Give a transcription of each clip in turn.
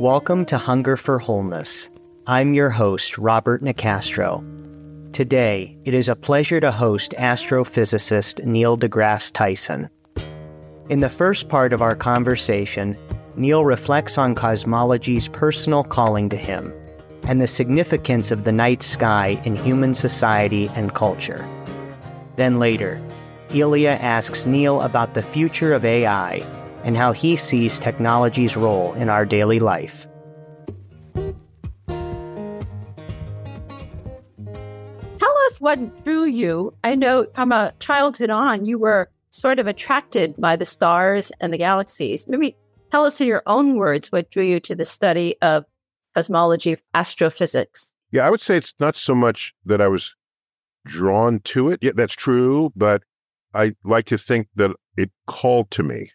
Welcome to Hunger for Wholeness. I'm your host, Robert Nicastro. Today, it is a pleasure to host astrophysicist Neil deGrasse Tyson. In the first part of our conversation, Neil reflects on cosmology's personal calling to him and the significance of the night sky in human society and culture. Then later, Ilia asks Neil about the future of AI and how he sees technology's role in our daily life. Tell us what drew you. I know from a childhood on, you were sort of attracted by the stars and the galaxies. Maybe tell us in your own words what drew you to the study of cosmology, astrophysics. Yeah, I would say it's not so much that I was drawn to it. Yeah, that's true, but I like to think that it called to me.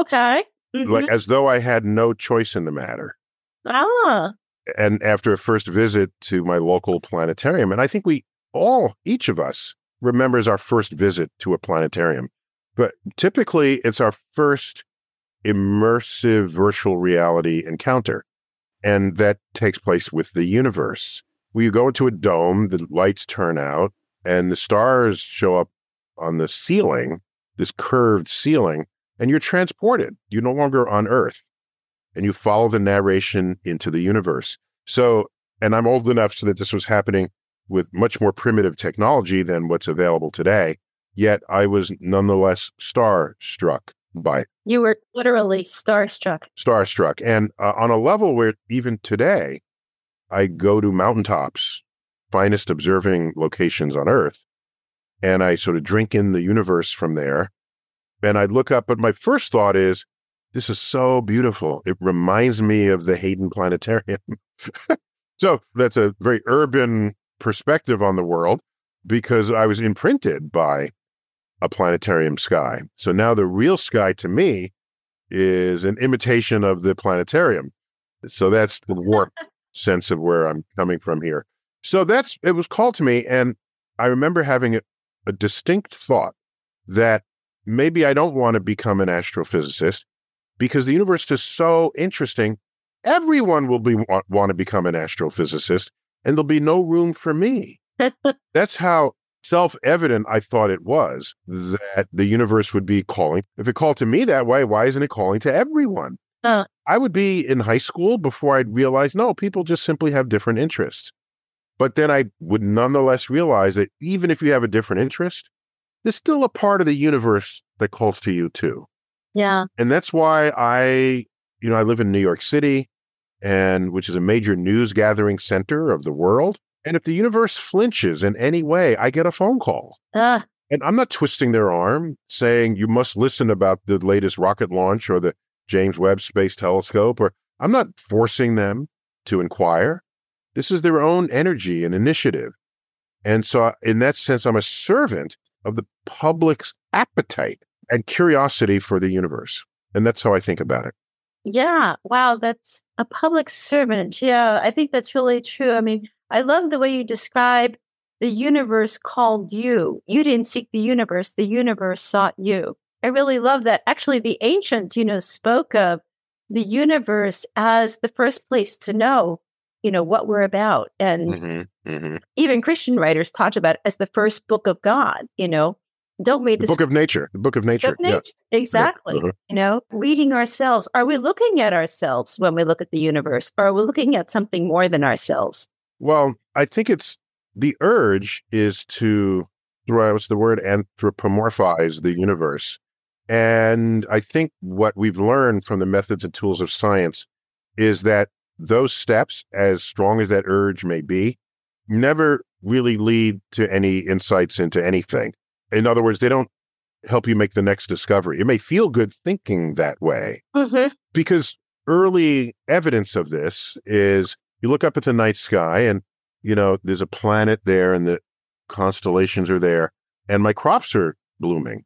Okay. Mm-hmm. Like as though I had no choice in the matter. Ah. And after a first visit to my local planetarium, and I think we all, each of us, remembers our first visit to a planetarium. But typically, it's our first immersive virtual reality encounter. And that takes place with the universe. You go into a dome, the lights turn out, and the stars show up on the ceiling, this curved ceiling, and you're transported. You're no longer on Earth, and you follow the narration into the universe. So, and I'm old enough so that this was happening with much more primitive technology than what's available today. Yet I was nonetheless starstruck by it. You were literally starstruck. Starstruck. And uh, on a level where even today, I go to mountaintops, finest observing locations on Earth, and I sort of drink in the universe from there. And I look up, but my first thought is, this is so beautiful. It reminds me of the Hayden Planetarium. so that's a very urban perspective on the world because I was imprinted by a planetarium sky. So now the real sky to me is an imitation of the planetarium. So that's the warp sense of where I'm coming from here. So that's it was called to me and I remember having a, a distinct thought that maybe I don't want to become an astrophysicist because the universe is so interesting. Everyone will be want, want to become an astrophysicist and there'll be no room for me. That's how self evident I thought it was that the universe would be calling. If it called to me that way, why isn't it calling to everyone? Uh, I would be in high school before I'd realize no, people just simply have different interests. But then I would nonetheless realize that even if you have a different interest, there's still a part of the universe that calls to you too. yeah. And that's why I, you know, I live in New York City and which is a major news gathering center of the world. And if the universe flinches in any way, I get a phone call. Ah, And I'm not twisting their arm saying you must listen about the latest rocket launch or the James Webb Space Telescope, or I'm not forcing them to inquire. This is their own energy and initiative. And so, in that sense, I'm a servant of the public's appetite and curiosity for the universe. And that's how I think about it. yeah. Wow. That's a public servant. Yeah. I think that's really true. I mean, I love the way you describe the universe called you. You didn't seek the universe, the universe sought you. I really love that. Actually, the ancients, you know, spoke of the universe as the first place to know, you know, what we're about. And Mm-hmm, mm-hmm. even Christian writers talked about it as the first book of God, you know. Don't read The this book of nature. The book of nature. of nature. Exactly. uh-huh. You know, reading ourselves. Are we looking at ourselves when we look at the universe? Or are we looking at something more than ourselves? Well, I think it's the urge is to what's the word anthropomorphize the universe. And I think what we've learned from the methods and tools of science is that those steps, as strong as that urge may be, never really lead to any insights into anything. In other words, they don't help you make the next discovery. It may feel good thinking that way, Mm-hmm. because early evidence of this is you look up at the night sky and you know there's a planet there and the constellations are there and my crops are blooming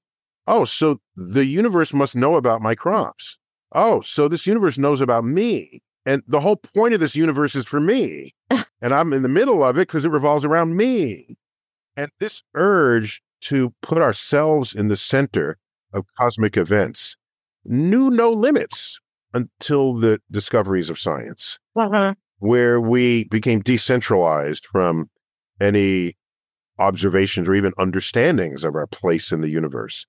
oh so the universe must know about my crops oh so this universe knows about me and the whole point of this universe is for me and i'm in the middle of it because it revolves around me and this urge to put ourselves in the center of cosmic events knew no limits until the discoveries of science, Uh-huh. where we became decentralized from any observations or even understandings of our place in the universe.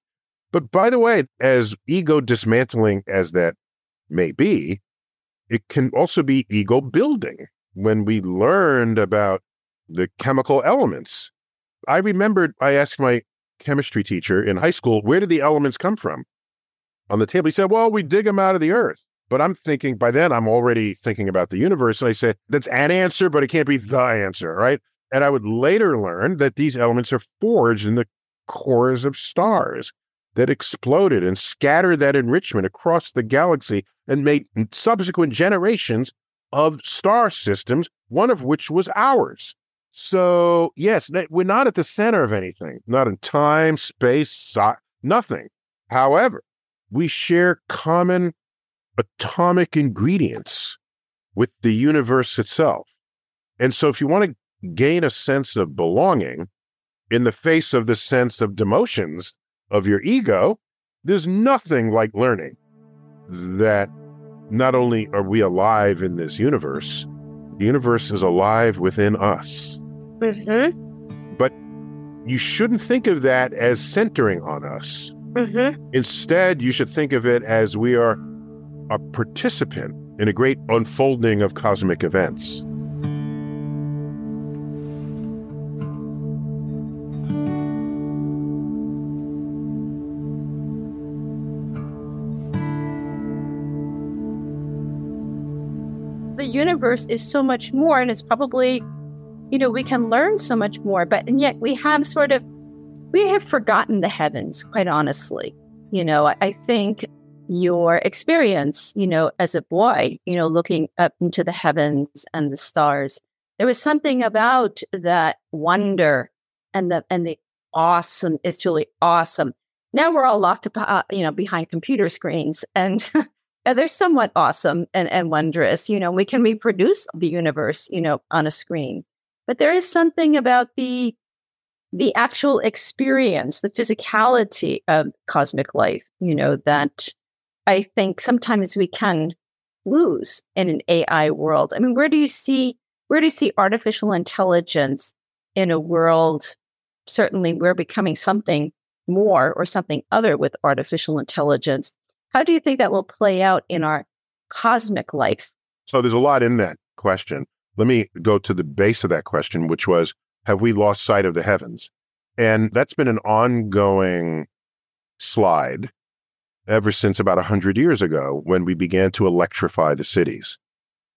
But by the way, as ego dismantling as that may be, it can also be ego building. When we learned about the chemical elements, I remembered I asked my chemistry teacher in high school, where did the elements come from? On the table, he said, well, we dig them out of the earth. But I'm thinking by then, I'm already thinking about the universe. And I said, that's an answer, but it can't be the answer, right? And I would later learn that these elements are forged in the cores of stars that exploded and scattered that enrichment across the galaxy and made subsequent generations of star systems, one of which was ours. So, yes, we're not at the center of anything, not in time, space, so- nothing. However, we share common atomic ingredients with the universe itself. And so, if you want to gain a sense of belonging in the face of the sense of demotions of your ego, there's nothing like learning that not only are we alive in this universe, the universe is alive within us. Mm-hmm. But you shouldn't think of that as centering on us. Mm-hmm. Instead, you should think of it as we are a participant in a great unfolding of cosmic events. The universe is so much more, and it's probably, you know, we can learn so much more, but and yet we have sort of we have forgotten the heavens, quite honestly. You know, I, I think your experience, you know, as a boy, you know, looking up into the heavens and the stars, there was something about that wonder and the and the awesome. It's really awesome. Now we're all locked up, uh, you know, behind computer screens, and Uh, they're somewhat awesome and, and wondrous. You know, we can reproduce the universe, you know, on a screen, but there is something about the the actual experience, the physicality of cosmic life, you know, that I think sometimes we can lose in an AI world. I mean, where do you see where do you see artificial intelligence in a world? Certainly, we're becoming something more or something other with artificial intelligence. How do you think that will play out in our cosmic life? So there's a lot in that question. Let me go to the base of that question, which was have we lost sight of the heavens? And that's been an ongoing slide ever since about 100 years ago when we began to electrify the cities.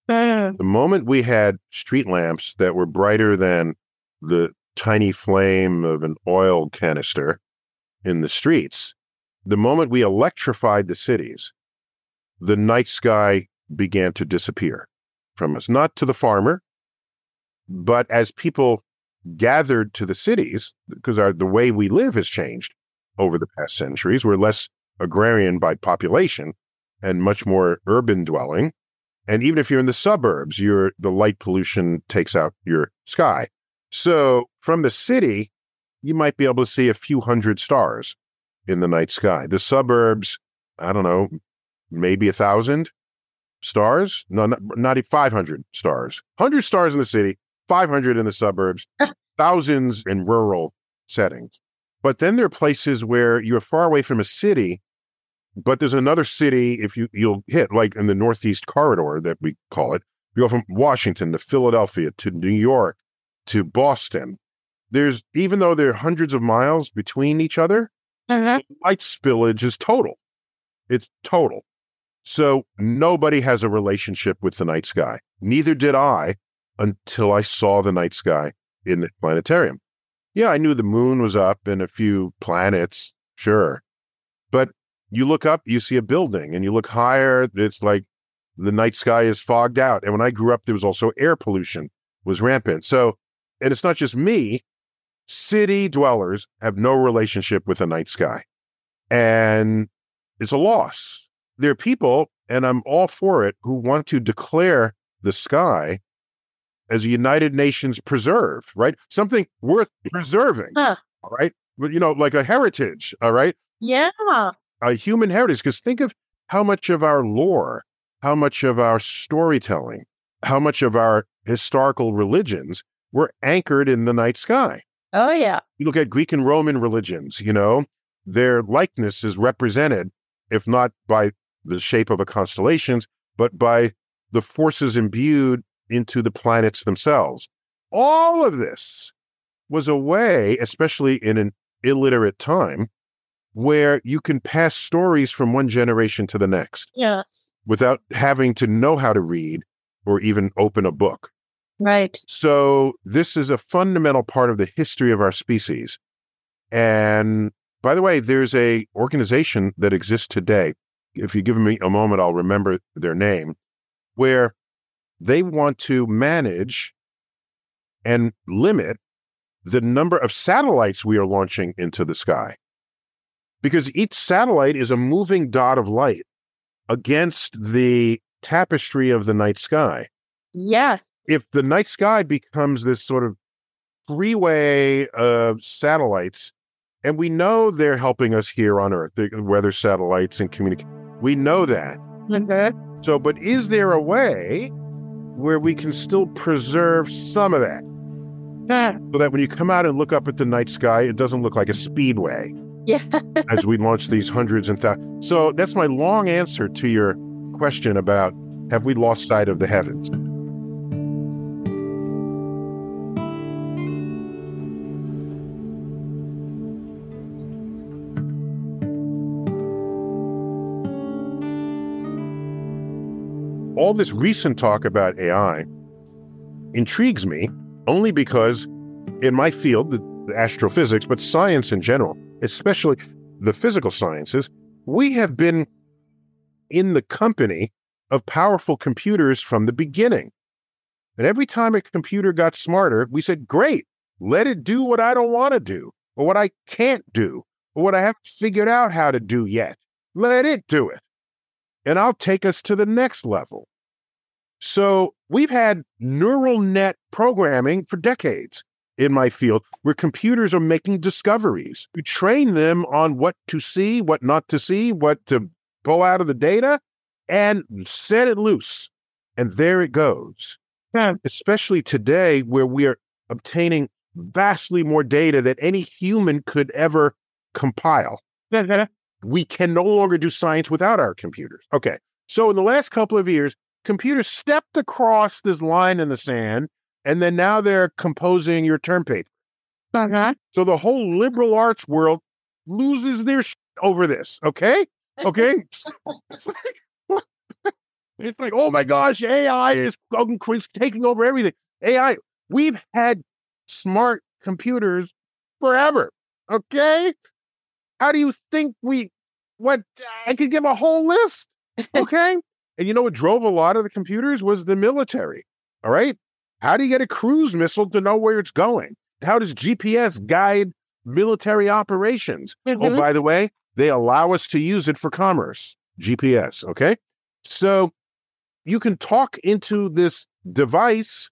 Mm. The moment we had street lamps that were brighter than the tiny flame of an oil canister in the streets, the moment we electrified the cities, the night sky began to disappear from us, not to the farmer, but as people gathered to the cities, because our, the way we live has changed over the past centuries. We're less agrarian by population and much more urban dwelling. And even if you're in the suburbs, your the light pollution takes out your sky. So from the city, you might be able to see a few hundred stars in the night sky. The suburbs, I don't know, maybe a thousand stars. No, not, not 500 stars. 100 stars in the city, 500 in the suburbs, thousands in rural settings. But then there are places where you're far away from a city, but there's another city if you you'll hit like in the Northeast corridor that we call it. You go from Washington to Philadelphia to New York to Boston. There's even though there are hundreds of miles between each other, Mhm. light spillage is total. It's total. So nobody has a relationship with the night sky. Neither did I until I saw the night sky in the planetarium. Yeah, I knew the moon was up and a few planets, sure. But you look up, you see a building, and you look higher, it's like the night sky is fogged out. And when I grew up, there was also air pollution was rampant. So, and it's not just me, city dwellers have no relationship with the night sky. And it's a loss. There are people, and I'm all for it, who want to declare the sky as a United Nations preserve, right? Something worth preserving, Huh. all right? But, you know, like a heritage, all right? Yeah. A human heritage. Because think of how much of our lore how much of our storytelling, how much of our historical religions were anchored in the night sky. Oh, yeah. You look at Greek and Roman religions, you know, their likeness is represented, if not by the shape of a constellations, but by the forces imbued into the planets themselves. All of this was a way, especially in an illiterate time, where you can pass stories from one generation to the next. Yes. Without having to know how to read or even open a book. Right. So this is a fundamental part of the history of our species. And by the way, there's a organization that exists today. If you give me a moment, I'll remember their name, where they want to manage and limit the number of satellites we are launching into the sky. Because each satellite is a moving dot of light against the tapestry of the night sky. Yes. If the night sky becomes this sort of freeway of satellites, and we know they're helping us here on Earth, the weather satellites and communicate. We know that. So, but is there a way where we can still preserve some of that? So that when you come out and look up at the night sky, it doesn't look like a speedway. Yeah. as we launch these hundreds and thousands. So that's my long answer to your question about have we lost sight of the heavens? All this recent talk about AI intrigues me only because in my field, the astrophysics, but science in general, especially the physical sciences, we have been in the company of powerful computers from the beginning. And every time a computer got smarter, we said, great, let it do what I don't want to do, or what I can't do, or what I haven't figured out how to do yet. Let it do it. And I'll take us to the next level. So we've had neural net programming for decades in my field where computers are making discoveries. You train them on what to see, what not to see, what to pull out of the data, and set it loose. And there it goes. Especially today, where we are obtaining vastly more data than any human could ever compile. We can no longer do science without our computers. Okay. So, in the last couple of years, computers stepped across this line in the sand and then now they're composing your term paper. Uh-huh. So the whole liberal arts world loses their sh- over this. Okay, okay. it's, like, it's like, oh my gosh, AI is taking over everything. AI. We've had smart computers forever. Okay. How do you think we? What I could give a whole list. Okay. And you know what drove a lot of the computers was the military. All right. How do you get a cruise missile to know where it's going? How does GPS guide military operations? Mm-hmm. Oh, by the way, they allow us to use it for commerce, GPS. Okay. So you can talk into this device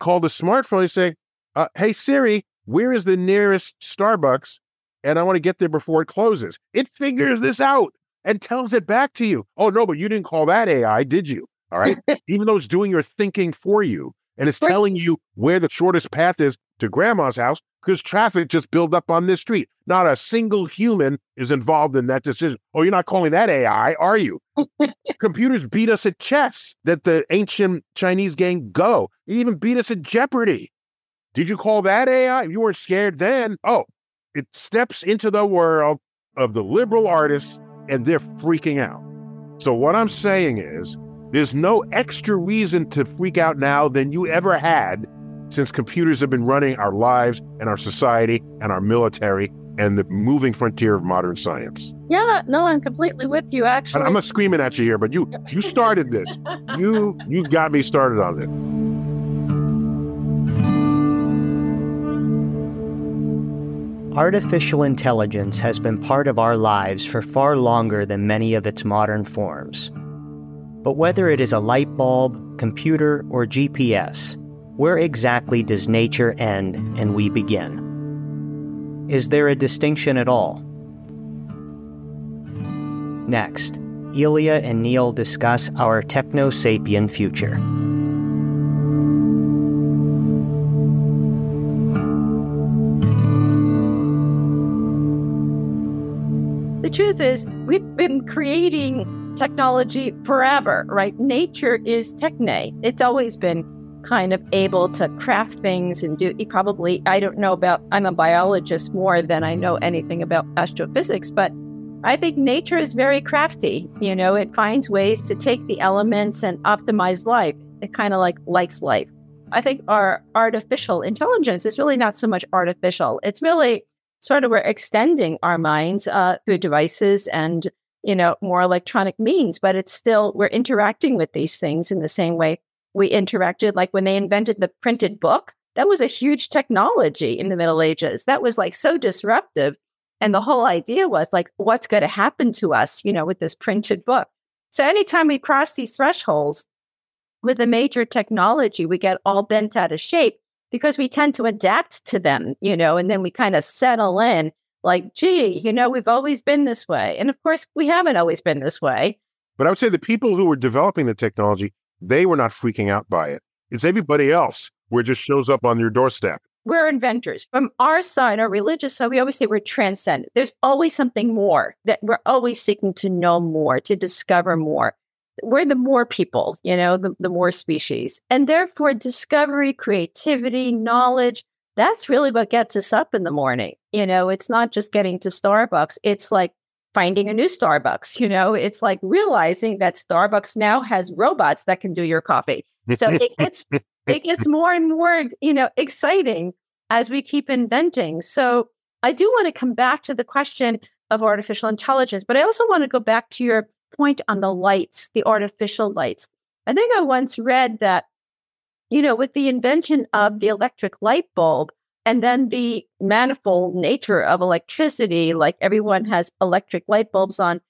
called a smartphone and say, uh, Hey, Siri, where is the nearest Starbucks? And I want to get there before it closes. It figures this out and tells it back to you. Oh, no, but you didn't call that AI, did you? All right. Even though it's doing your thinking for you and it's Right. telling you where the shortest path is to grandma's house because traffic just built up on this street. Not a single human is involved in that decision. Oh, you're not calling that AI, are you? Computers beat us at chess that the ancient Chinese game Go. It even beat us at Jeopardy. Did you call that AI? You weren't scared then, oh, it steps into the world of the liberal artists and they're freaking out. So, what I'm saying is, there's no extra reason to freak out now than you ever had since computers have been running our lives and our society and our military and the moving frontier of modern science. Yeah, no, I'm completely with you. And Actually, I'm not screaming at you here, but you you started this. You you got me started on this. Artificial intelligence has been part of our lives for far longer than many of its modern forms. But whether it is a light bulb, computer, or GPS, where exactly does nature end and we begin? Is there a distinction at all? Next, Ilia and Neil discuss our techno sapien future. Truth is, we've been creating technology forever, right? Nature is techne. It's always been kind of able to craft things and do probably I don't know about I'm a biologist more than I know anything about astrophysics, but I think nature is very crafty. You know, it finds ways to take the elements and optimize life. It kind of like likes life. I think our artificial intelligence is really not so much artificial. It's really sort of we're extending our minds uh, through devices and you know more electronic means but it's still we're interacting with these things in the same way we interacted like when they invented the printed book. That was a huge technology in the middle ages. That was like so disruptive. And the whole idea was like what's going to happen to us you know with this printed book? So anytime we cross these thresholds with a major technology we get all bent out of shape because we tend to adapt to them, you know, and then we kind of settle in like, gee, you know, we've always been this way. And of course, we haven't always been this way. But I would say the people who were developing the technology, they were not freaking out by it. It's everybody else where it just shows up on your doorstep. We're inventors. From our side, our religious side, we always say we're transcendent. There's always something more that we're always seeking to know more, to discover more we're the more people, you know, the, the more species. And therefore, discovery, creativity, knowledge, that's really what gets us up in the morning. You know, it's not just getting to Starbucks, it's like finding a new Starbucks. You know, it's like realizing that Starbucks now has robots that can do your coffee. So it gets it gets more and more, you know, exciting as we keep inventing. So I do want to come back to the question of artificial intelligence, but I also want to go back to your point on the lights, the artificial lights. I think I once read that, you know, with the invention of the electric light bulb and then the manifold nature of electricity, like everyone has electric light bulbs on,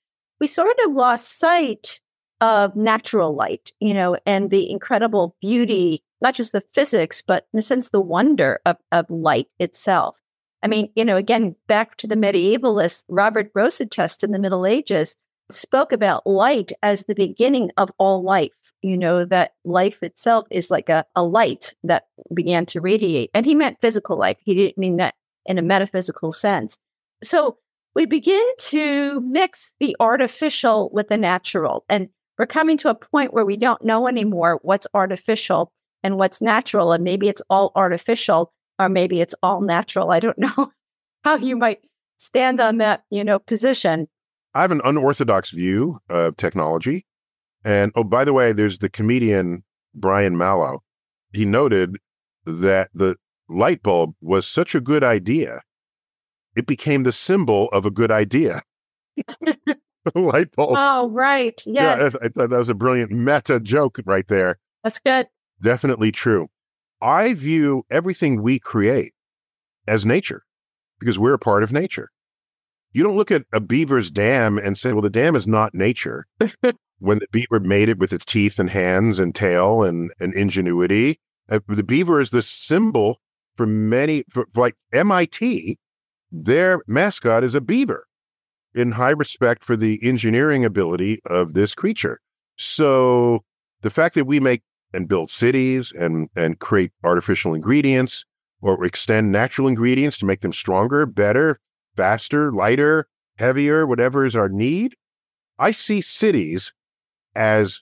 we sort of lost sight of natural light, you know, and the incredible beauty, not just the physics, but in a sense, the wonder of, of light itself. I mean, you know, again, back to the medievalists, Robert Grosseteste in the Middle Ages, spoke about light as the beginning of all life. You know, that life itself is like a, a light that began to radiate. And he meant physical life. He didn't mean that in a metaphysical sense. So we begin to mix the artificial with the natural. And we're coming to a point where we don't know anymore what's artificial and what's natural. And maybe it's all artificial or maybe it's all natural. I don't know how you might stand on that, you know, position. I have an unorthodox view of technology. And oh, by the way, there's the comedian Brian Malow. He noted that the light bulb was such a good idea, it became the symbol of a good idea. light bulb. Oh, right. Yes. Yeah, I, I thought that was a brilliant meta joke right there. That's good. Definitely true. I view everything we create as nature because we're a part of nature you don't look at a beaver's dam and say, well, the dam is not nature. when the beaver made it with its teeth and hands and tail and, and ingenuity, uh, the beaver is the symbol for many, for, for like MIT, their mascot is a beaver in high respect for the engineering ability of this creature. So the fact that we make and build cities and, and create artificial ingredients or extend natural ingredients to make them stronger, better, faster, lighter, heavier, whatever is our need. I see cities as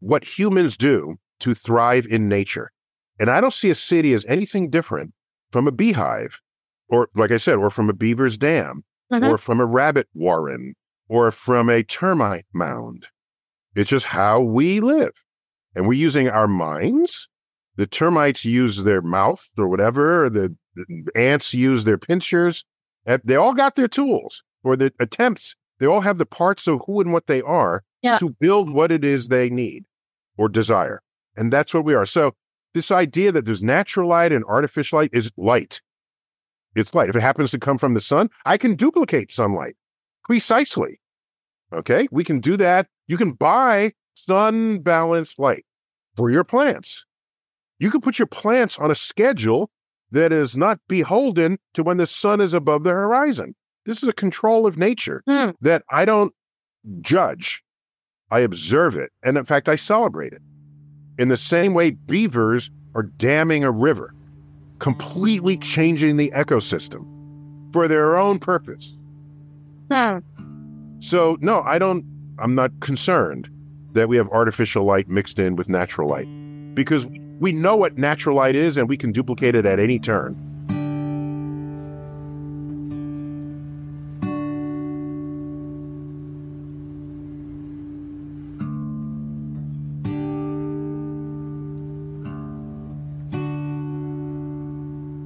what humans do to thrive in nature. And I don't see a city as anything different from a beehive, or like I said, or from a beaver's dam, mm-hmm. or from a rabbit warren, or from a termite mound. It's just how we live. And we're using our minds. The termites use their mouth or whatever. The, the ants use their pincers. Eh, they all got their tools or the attempts. They all have the parts of who and what they are yeah. to build what it is they need or desire. And that's what we are. So this idea that there's natural light and artificial light is light. It's light. If it happens to come from the sun, I can duplicate sunlight precisely. Okay. We can do that. You can buy sun balanced light for your plants. You can put your plants on a schedule that is not beholden to when the sun is above the horizon. This is a control of nature hmm. that I don't judge. I observe it. And in fact, I celebrate it. In the same way, beavers are damming a river, completely changing the ecosystem for their own purpose. Hmm. So, no, I don't, I'm not concerned that we have artificial light mixed in with natural light because we know what natural light is and we can duplicate it at any turn.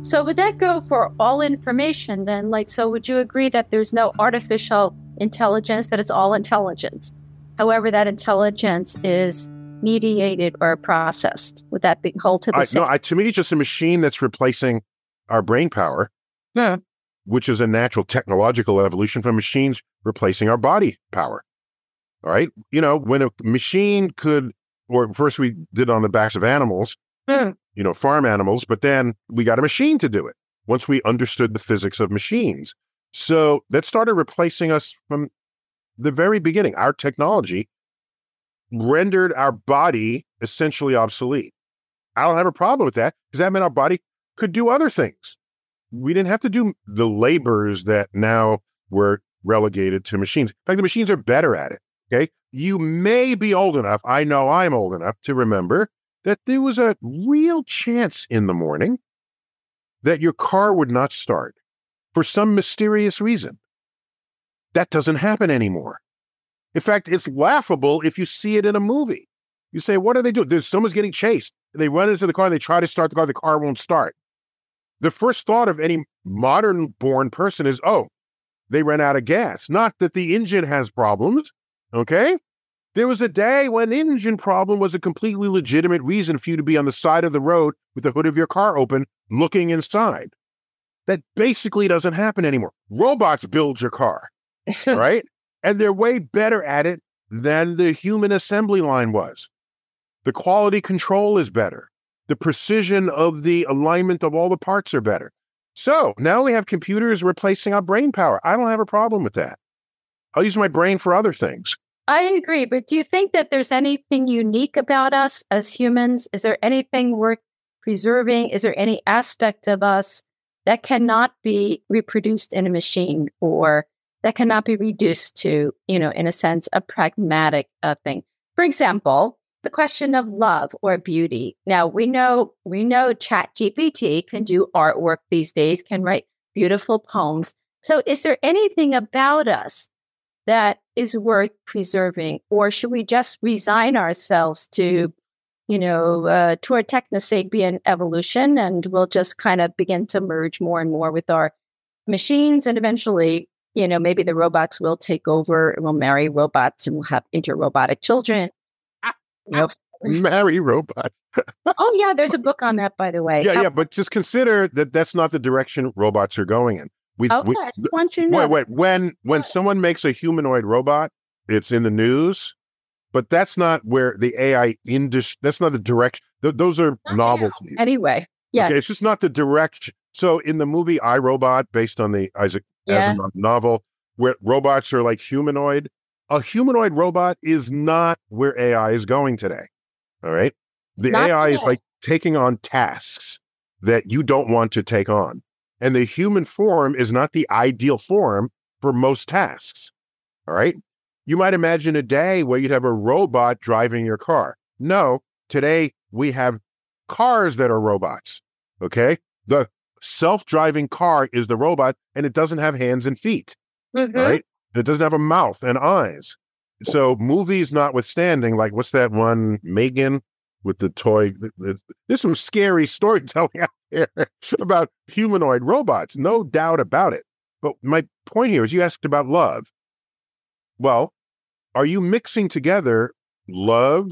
So would that go for all information then? Like, so would you agree that there's no artificial intelligence, that it's all intelligence? However, that intelligence is mediated or processed. Would that be hold to the I, same? no, I, to me, it's just a machine that's replacing our brain power, Hmm. which is a natural technological evolution from machines replacing our body power. All right. You know, when a machine could, or first we did it on the backs of animals, Hmm. you know, farm animals, but then we got a machine to do it once we understood the physics of machines. So that started replacing us from the very beginning. Our technology rendered our body essentially obsolete. I don't have a problem with that because that meant our body could do other things. We didn't have to do the labors that now were relegated to machines. In fact, the machines are better at it. Okay. You may be old enough, I know I'm old enough to remember that there was a real chance in the morning that your car would not start for some mysterious reason. That doesn't happen anymore. In fact, it's laughable if you see it in a movie. You say, What are they doing? There's someone's getting chased. They run into the car, they try to start the car, the car won't start. The first thought of any modern born person is, Oh, they ran out of gas. Not that the engine has problems. Okay. There was a day when engine problem was a completely legitimate reason for you to be on the side of the road with the hood of your car open, looking inside. That basically doesn't happen anymore. Robots build your car, right? And they're way better at it than the human assembly line was. The quality control is better. The precision of the alignment of all the parts are better. So now we have computers replacing our brain power. I don't have a problem with that. I'll use my brain for other things. I agree, but do you think that there's anything unique about us as humans? Is there anything worth preserving? Is there any aspect of us that cannot be reproduced in a machine or that cannot be reduced to, you know, in a sense, a pragmatic uh, thing? For example, the question of love or beauty. Now we know we know Chat GPT can do artwork these days, can write beautiful poems. So is there anything about us that is worth preserving, or should we just resign ourselves to, you know, uh, to our technosapien evolution, and we'll just kind of begin to merge more and more with our machines, and eventually, you know, maybe the robots will take over, and we'll marry robots, and we'll have inter-robotic children. Ah, you know, Marry robots. oh yeah, there's a book on that, by the way. Yeah, How- yeah, but just consider that that's not the direction robots are going in. We, Okay, we I just want you to know. wait, wait. When when someone makes a humanoid robot, it's in the news, but that's not where the AI industry. That's not the direction. Th- those are Not now. novelties. Anyway, yeah. Okay, it's just not the direction. So in the movie I Robot, based on the Isaac Yeah. a novel, where robots are like humanoid, a humanoid robot is not where AI is going today. All right, the Not AI is like taking on tasks that you don't want to take on, and the human form is not the ideal form for most tasks. All right, you might imagine a day where you'd have a robot driving your car. No, today we have cars that are robots. Okay. The self driving car is the robot and it doesn't have hands and feet. Mhm. all Right. It doesn't have a mouth and eyes. So, movies notwithstanding, like what's that one, Megan with the toy? th- th- There's some scary storytelling out there about humanoid robots, no doubt about it. But my point here is you asked about love. Well, are you mixing together love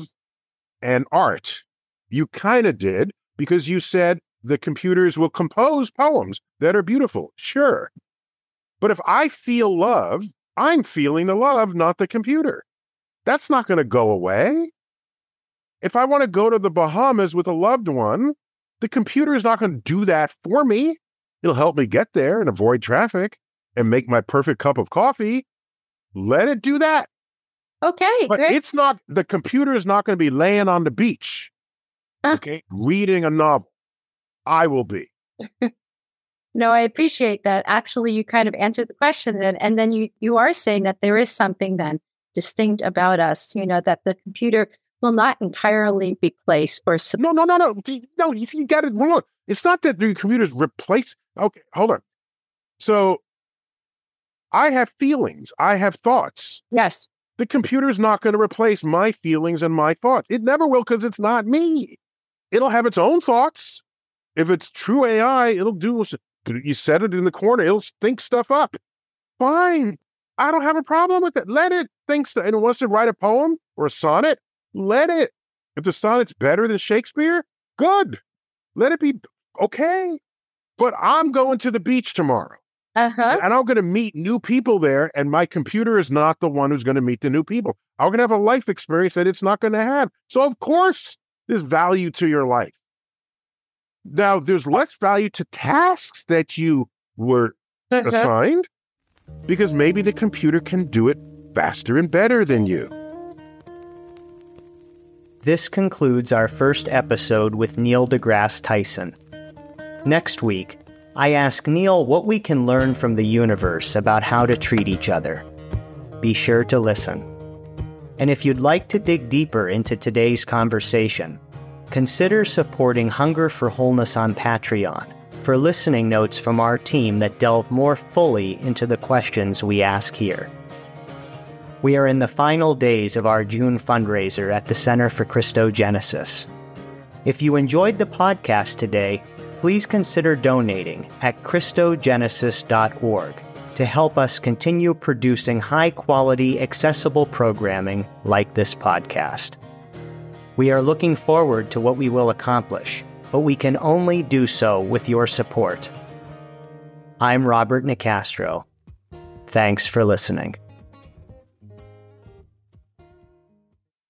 and art? You kind of did because you said the computers will compose poems that are beautiful. Sure. But if I feel love, I'm feeling the love, not the computer. That's not going to go away. If I want to go to the Bahamas with a loved one, the computer is not going to do that for me. It'll help me get there and avoid traffic and make my perfect cup of coffee. Let it do that. Okay, but great. it's not the computer is not going to be laying on the beach, Uh. okay, reading a novel. I will be. No, I appreciate that. Actually, you kind of answered the question then, and then you you are saying that there is something then distinct about us. You know that the computer will not entirely replace or sub- No, no, no, no, no. You, you got it wrong. It's not that the computers replace. Okay, hold on. So, I have feelings. I have thoughts. yes, The computer's not going to replace my feelings and my thoughts. It never will because it's not me. It'll have its own thoughts. If it's true AI, it'll do. You set it in the corner, it'll think stuff up. Fine. I don't have a problem with it. Let it think stuff. And it wants to write a poem or a sonnet, let it. If the sonnet's better than Shakespeare, good. Let it be okay. But I'm going to the beach tomorrow uh huh. and I'm going to meet new people there, and my computer is not the one who's going to meet the new people. I'm going to have a life experience that it's not going to have. So, of course, there's value to your life. Now, there's less value to tasks that you were Uh-huh. assigned because maybe the computer can do it faster and better than you. This concludes our first episode with Neil deGrasse Tyson. Next week, I ask Neil what we can learn from the universe about how to treat each other. Be sure to listen. And if you'd like to dig deeper into today's conversation, consider supporting Hunger for Wholeness on Patreon for listening notes from our team that delve more fully into the questions we ask here. We are in the final days of our June fundraiser at the Center for Christogenesis. If you enjoyed the podcast today, please consider donating at Christogenesis.org to help us continue producing high quality, accessible programming like this podcast. We are looking forward to what we will accomplish, but we can only do so with your support. I'm Robert Nicastro. Thanks for listening.